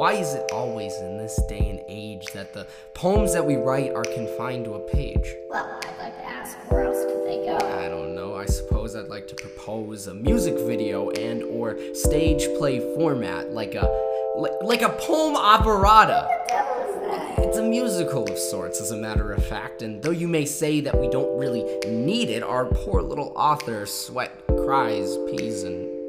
Why is it always in this day and age that the poems that we write are confined to a page? Well, I'd like to ask where else could they go? I don't know. I suppose I'd like to propose a music video and or stage play format like a like, like a poem operetta. What the devil is that? It's a musical of sorts, as a matter of fact, and though you may say that we don't really need it, our poor little author sweat, cries, pees, and.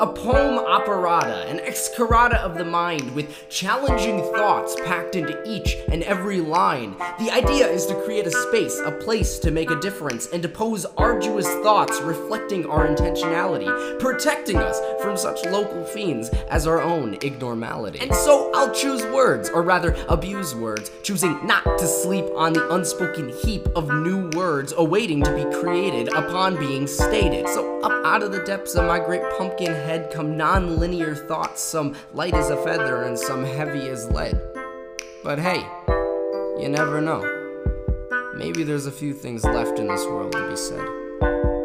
A poem operetta, an excarata of the mind with challenging thoughts packed into each and every line. The idea is to create a space, a place to make a difference, and to pose arduous thoughts reflecting our intentionality, protecting us from such local fiends as our own ignormality. And so I'll choose words, or rather abuse words, choosing not to sleep on the unspoken heap of new words awaiting to be created upon being stated. So up out of the depths of my great pumpkin head come non-linear thoughts, some light as a feather and some heavy as lead. But hey, you never know. Maybe there's a few things left in this world to be said.